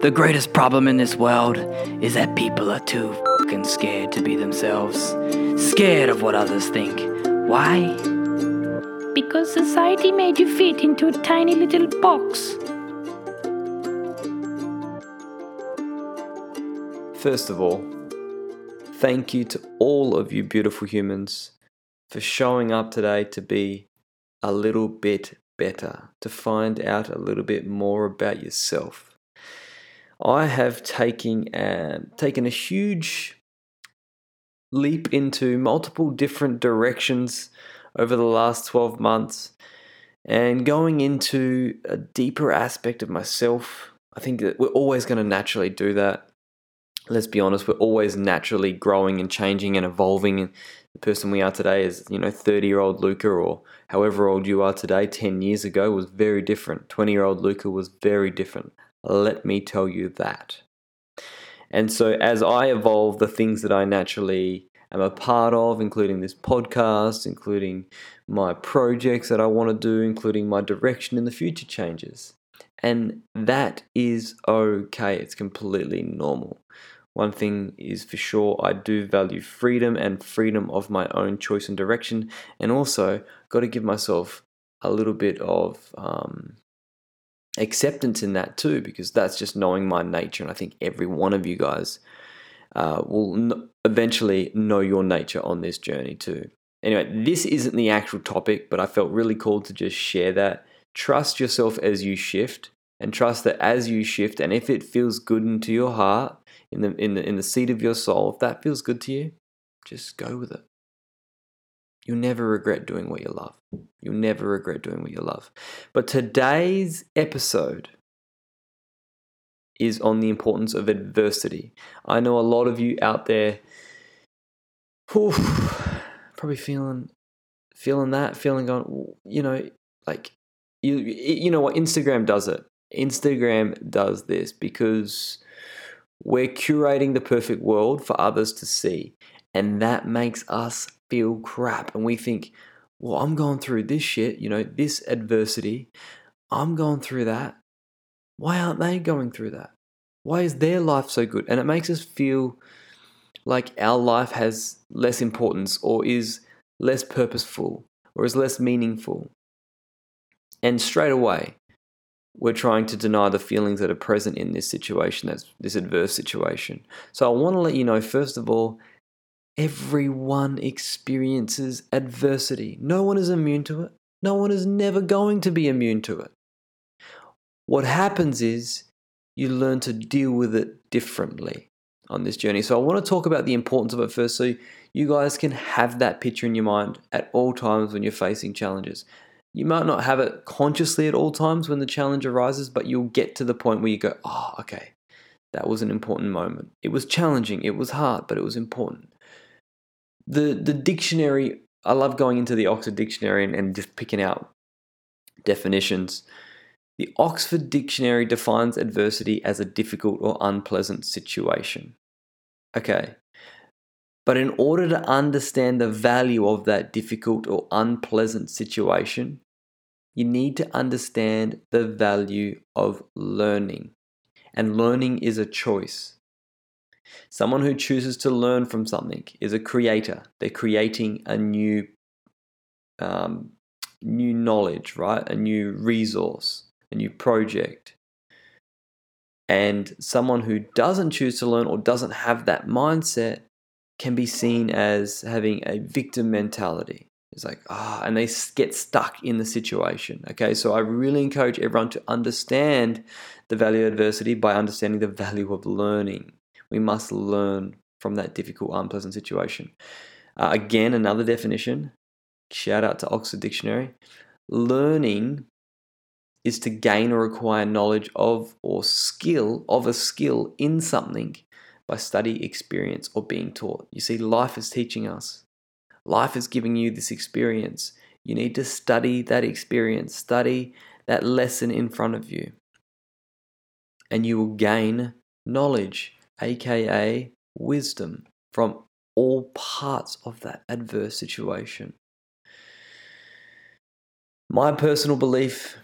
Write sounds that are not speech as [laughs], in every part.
The greatest problem in this world is that people are too fucking scared to be themselves. Scared of what others think. Why? Because society made you fit into a tiny little box. First of all, thank you to all of you beautiful humans for showing up today to be a little bit better, to find out a little bit more about yourself. I have taken a, uh, taken a huge leap into multiple different directions over the last 12 months and going into a deeper aspect of myself. I think that we're always going to naturally do that let's be honest, we're always naturally growing and changing and evolving. The person we are today is, you know, 30 year old Luca or however old you are today, 10 years ago was very different. 20 year old Luca was very different. Let me tell you that. And so as I evolve, the things that I naturally am a part of, including this podcast, including my projects that I want to do, including my direction in the future changes. And that is okay. It's completely normal. One thing is for sure, I do value freedom and freedom of my own choice and direction, and also got to give myself a little bit of um, acceptance in that too, because that's just knowing my nature, and I think every one of you guys uh, will n- eventually know your nature on this journey too. Anyway, this isn't the actual topic, but I felt really cool to just share that. Trust yourself as you shift, and trust that as you shift, and if it feels good into your heart, in the in the in the seat of your soul, if that feels good to you, just go with it. You'll never regret doing what you love. You'll never regret doing what you love. But today's episode is on the importance of adversity. I know a lot of you out there whew, probably feeling feeling that, feeling going, you know, like you you know what Instagram does it. Instagram does this because we're curating the perfect world for others to see. And that makes us feel crap. And we think, well, I'm going through this shit, you know, this adversity. I'm going through that. Why aren't they going through that? Why is their life so good? And it makes us feel like our life has less importance or is less purposeful or is less meaningful. And straight away, we're trying to deny the feelings that are present in this situation, that's this adverse situation. So I want to let you know, first of all, everyone experiences adversity. No one is immune to it. No one is never going to be immune to it. What happens is you learn to deal with it differently on this journey. So I want to talk about the importance of it first so you guys can have that picture in your mind at all times when you're facing challenges. You might not have it consciously at all times when the challenge arises, but you'll get to the point where you go, oh, okay, that was an important moment. It was challenging, it was hard, but it was important. The, the dictionary, I love going into the Oxford Dictionary and, and just picking out definitions. The Oxford Dictionary defines adversity as a difficult or unpleasant situation. Okay, but in order to understand the value of that difficult or unpleasant situation, you need to understand the value of learning. And learning is a choice. Someone who chooses to learn from something is a creator. They're creating a new, um, new knowledge, right? A new resource, a new project. And someone who doesn't choose to learn or doesn't have that mindset can be seen as having a victim mentality. It's like, ah, oh, and they get stuck in the situation. Okay, so I really encourage everyone to understand the value of adversity by understanding the value of learning. We must learn from that difficult, unpleasant situation. Uh, again, another definition shout out to Oxford Dictionary learning is to gain or acquire knowledge of or skill of a skill in something by study, experience, or being taught. You see, life is teaching us. Life is giving you this experience. You need to study that experience, study that lesson in front of you. And you will gain knowledge, aka wisdom, from all parts of that adverse situation. My personal belief,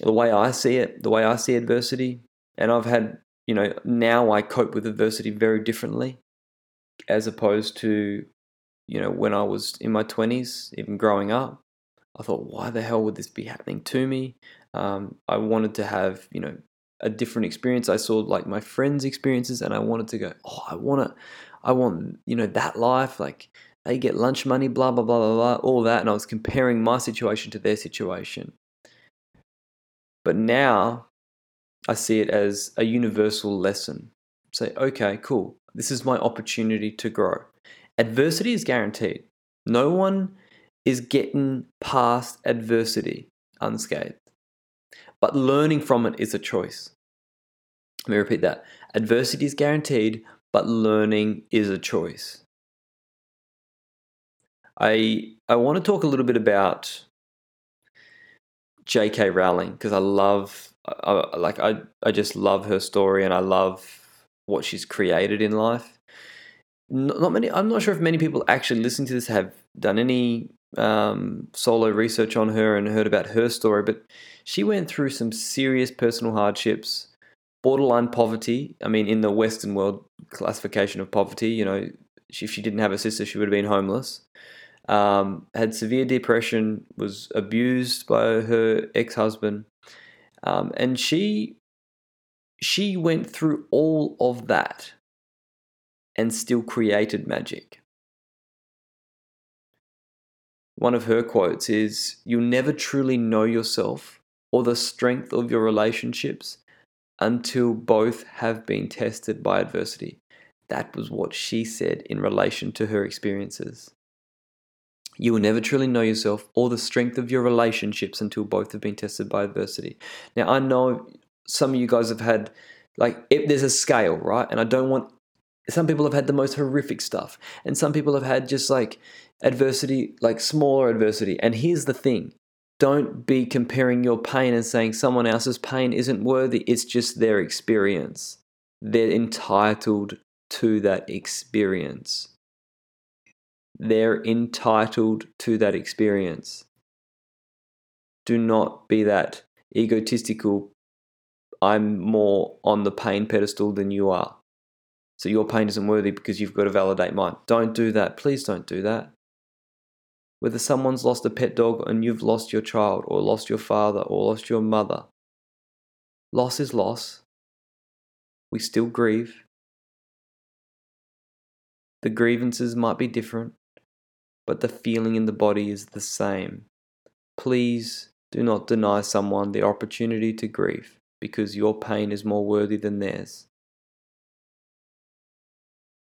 the way I see it, the way I see adversity, And I've had, you know, now I cope with adversity very differently as opposed to, you know, when I was in my 20s, even growing up. I thought, why the hell would this be happening to me? Um, I wanted to have, you know, a different experience. I saw like my friends' experiences, and I wanted to go, oh, I want to, I want, you know, that life. Like they get lunch money, blah blah blah blah blah, all that. And I was comparing my situation to their situation. But now I see it as a universal lesson. Say, okay, cool. This is my opportunity to grow. Adversity is guaranteed. No one is getting past adversity unscathed. But learning from it is a choice. Let me repeat that. Adversity is guaranteed, but learning is a choice. I I want to talk a little bit about J.K. Rowling because I love I, like I I just love her story and I love what she's created in life. Not many. I'm not sure if many people actually listening to this have done any um, solo research on her and heard about her story, but she went through some serious personal hardships, borderline poverty. I mean, in the Western world classification of poverty, you know, if she didn't have a sister, she would have been homeless. Um, had severe depression, was abused by her ex husband, um, and she she went through all of that and still created magic. One of her quotes is You'll never truly know yourself or the strength of your relationships until both have been tested by adversity. That was what she said in relation to her experiences. You will never truly know yourself or the strength of your relationships until both have been tested by adversity. Now, I know some of you guys have had, like, if there's a scale, right? And I don't want, some people have had the most horrific stuff, and some people have had just like adversity, like smaller adversity. And here's the thing don't be comparing your pain and saying someone else's pain isn't worthy, it's just their experience. They're entitled to that experience. They're entitled to that experience. Do not be that egotistical, I'm more on the pain pedestal than you are. So your pain isn't worthy because you've got to validate mine. Don't do that. Please don't do that. Whether someone's lost a pet dog and you've lost your child, or lost your father, or lost your mother, loss is loss. We still grieve. The grievances might be different, but the feeling in the body is the same. Please do not deny someone the opportunity to grieve because your pain is more worthy than theirs.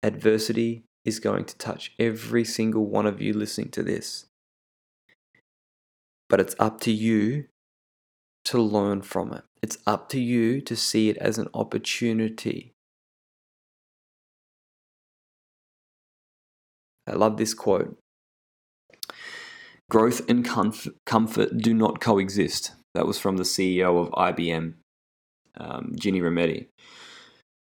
Adversity is going to touch every single one of you listening to this. But it's up to you to learn from it. It's up to you to see it as an opportunity. I love this quote Growth and comf- comfort do not coexist. That was from the CEO of IBM, um, Ginny Rometty.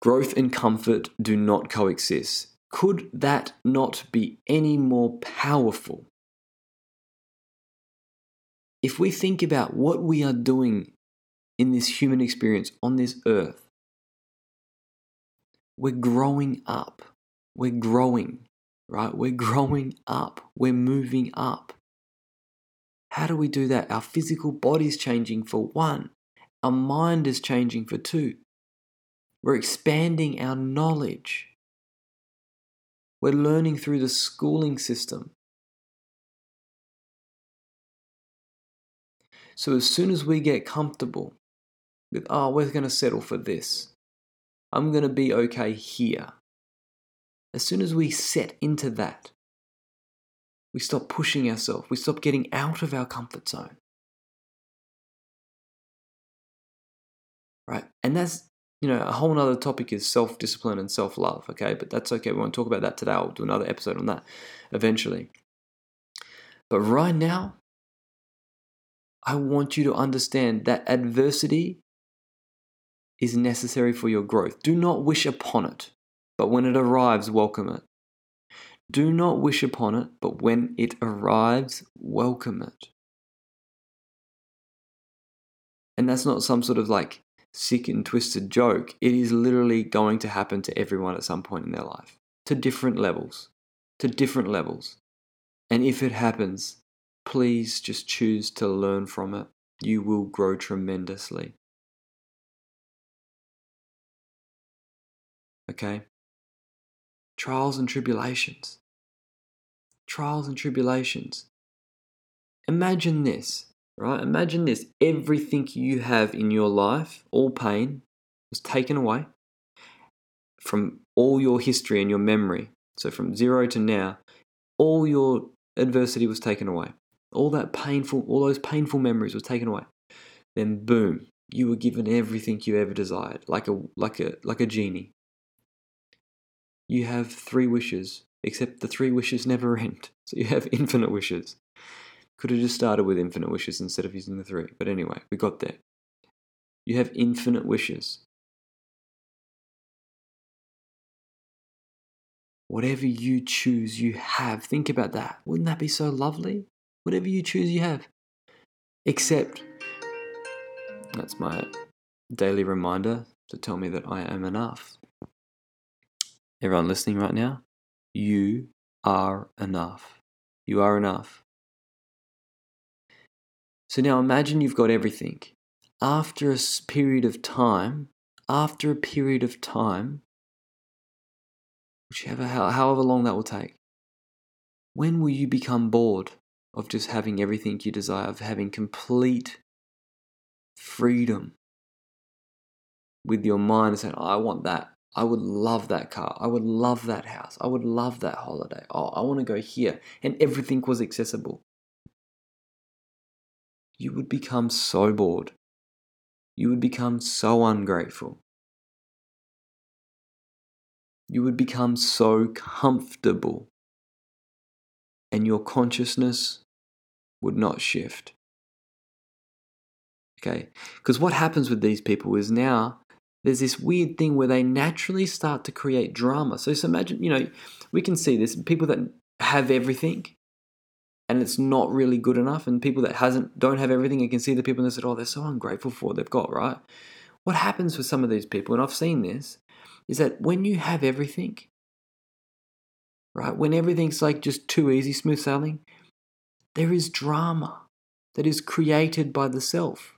Growth and comfort do not coexist. Could that not be any more powerful? If we think about what we are doing in this human experience on this earth, we're growing up. We're growing, right? We're growing up. We're moving up. How do we do that? Our physical body's changing for one, our mind is changing for two. We're expanding our knowledge. We're learning through the schooling system. So, as soon as we get comfortable with, oh, we're going to settle for this, I'm going to be okay here. As soon as we set into that, we stop pushing ourselves. We stop getting out of our comfort zone. Right? And that's, you know, a whole other topic is self discipline and self love, okay? But that's okay. We won't talk about that today. I'll do another episode on that eventually. But right now, I want you to understand that adversity is necessary for your growth. Do not wish upon it, but when it arrives, welcome it. Do not wish upon it, but when it arrives, welcome it. And that's not some sort of like sick and twisted joke. It is literally going to happen to everyone at some point in their life, to different levels, to different levels. And if it happens, please just choose to learn from it. You will grow tremendously. Okay? Trials and tribulations. Trials and tribulations. Imagine this, right? Imagine this. Everything you have in your life, all pain, was taken away from all your history and your memory. So from zero to now, all your adversity was taken away. All that painful, all those painful memories was taken away. Then boom, you were given everything you ever desired, like a like a like a genie. You have three wishes, except the three wishes never [laughs] end. So you have infinite wishes. Could have just started with infinite wishes instead of using the three. But anyway, we got there. You have infinite wishes. Whatever you choose, you have. Think about that. Wouldn't that be so lovely? Whatever you choose, you have. Except, that's my daily reminder to tell me that I am enough. Everyone listening right now, you are enough. You are enough. So now imagine you've got everything. After a period of time, after a period of time, whichever, however long that will take, when will you become bored of just having everything you desire, of having complete freedom with your mind and saying, oh, I want that. I would love that car. I would love that house. I would love that holiday. Oh, I want to go here. And everything was accessible. You would become so bored. You would become so ungrateful you would become so comfortable and your consciousness would not shift. Okay? Because what happens with these people is now there's this weird thing where they naturally start to create drama. So, imagine, you know, we can see this people that have everything and it's not really good enough, and people that hasn't don't have everything and can see the people they said, Oh, they're so ungrateful for what they've got, right? What happens with some of these people, and I've seen this, is that when you have everything, right, when everything's like just too easy, smooth sailing, there is drama that is created by the self.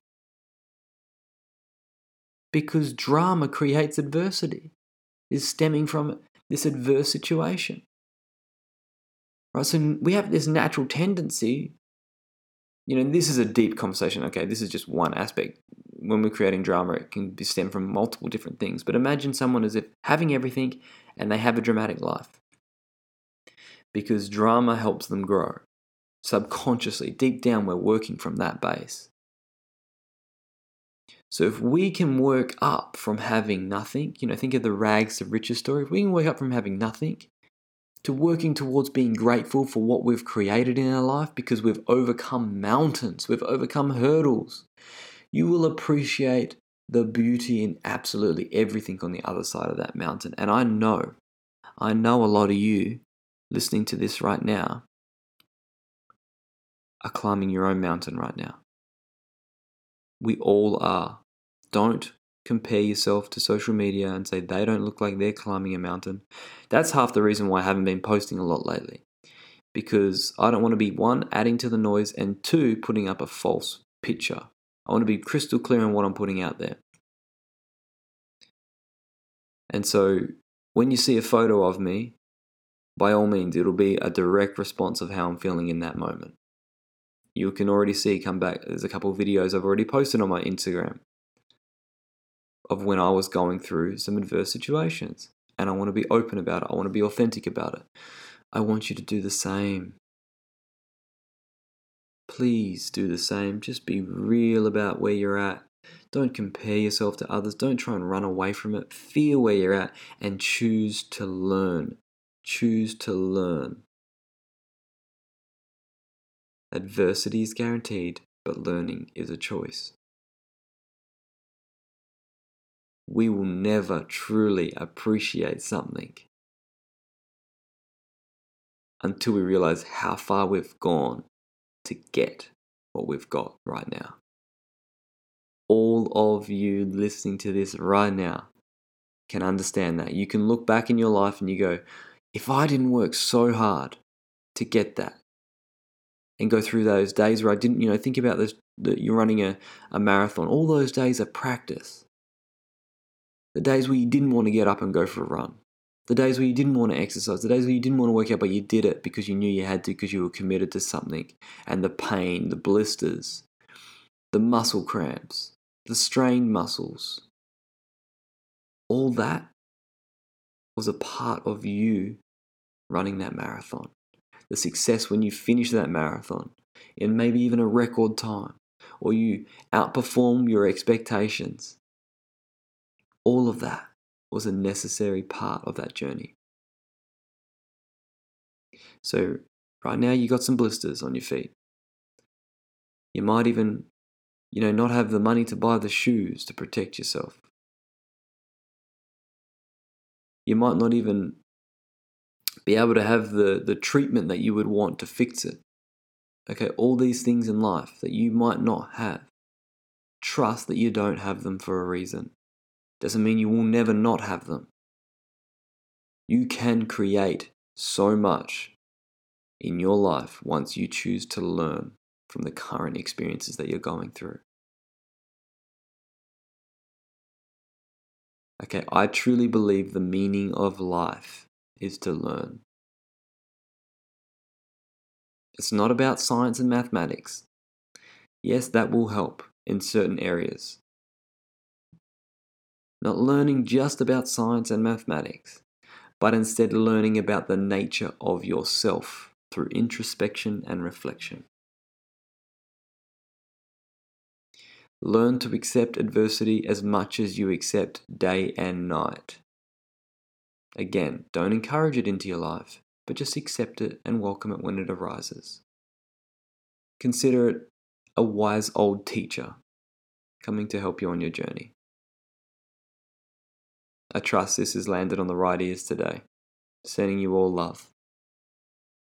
Because drama creates adversity, is stemming from this adverse situation. Right, so we have this natural tendency you know, this is a deep conversation. Okay, this is just one aspect. When we're creating drama, it can stem from multiple different things. But imagine someone as if having everything and they have a dramatic life. Because drama helps them grow. Subconsciously, deep down, we're working from that base. So if we can work up from having nothing, you know, think of the rags to riches story. If we can work up from having nothing to working towards being grateful for what we've created in our life because we've overcome mountains, we've overcome hurdles. You will appreciate the beauty in absolutely everything on the other side of that mountain. And I know, I know a lot of you listening to this right now are climbing your own mountain right now. We all are. Don't compare yourself to social media and say they don't look like they're climbing a mountain. That's half the reason why I haven't been posting a lot lately. Because I don't want to be one, adding to the noise, and two, putting up a false picture. I want to be crystal clear on what I'm putting out there. And so when you see a photo of me, by all means, it'll be a direct response of how I'm feeling in that moment. You can already see come back. There's a couple videos I've already posted on my Instagram of when I was going through some adverse situations. And I want to be open about it. I want to be authentic about it. I want you to do the same. Please do the same. Just be real about where you're at. Don't compare yourself to others. Don't try and run away from it. Feel where you're at and choose to learn. Choose to learn. Adversity is guaranteed, but learning is a choice. We will never truly appreciate something until we realize how far we've gone to get what we've got right now. all of you listening to this right now can understand that. You can look back in your life and you go, if I didn't work so hard to get that and go through those days where I didn't, you know, think about this that you're running a, a marathon, all those days of practice. The days where you didn't want to get up and go for a run. The days where you didn't want to exercise, the days where you didn't want to work out, but you did it because you knew you had to, because you were committed to something. And the pain, the blisters, the muscle cramps, the strained muscles, all that was a part of you running that marathon. The success when you finish that marathon in maybe even a record time, or you outperform your expectations. All of that was a necessary part of that journey. So, right now, you got some blisters on your feet. You might even, you know, not have the money to buy the shoes to protect yourself. You might not even be able to have the, the treatment that you would want to fix it. Okay, all these things in life that you might not have. Trust that you don't have them for a reason. Doesn't mean you will never not have them. You can create so much in your life once you choose to learn from the current experiences that you're going through. Okay, I truly believe the meaning of life is to learn. It's not about science and mathematics. Yes, that will help in certain areas. Not learning just about science and mathematics, but instead learning about the nature of yourself through introspection and reflection. Learn to accept adversity as much as you accept day and night. Again, don't encourage it into your life, but just accept it and welcome it when it arises. Consider it a wise old teacher coming to help you on your journey. I trust this has landed on the right ears today. Sending you all love.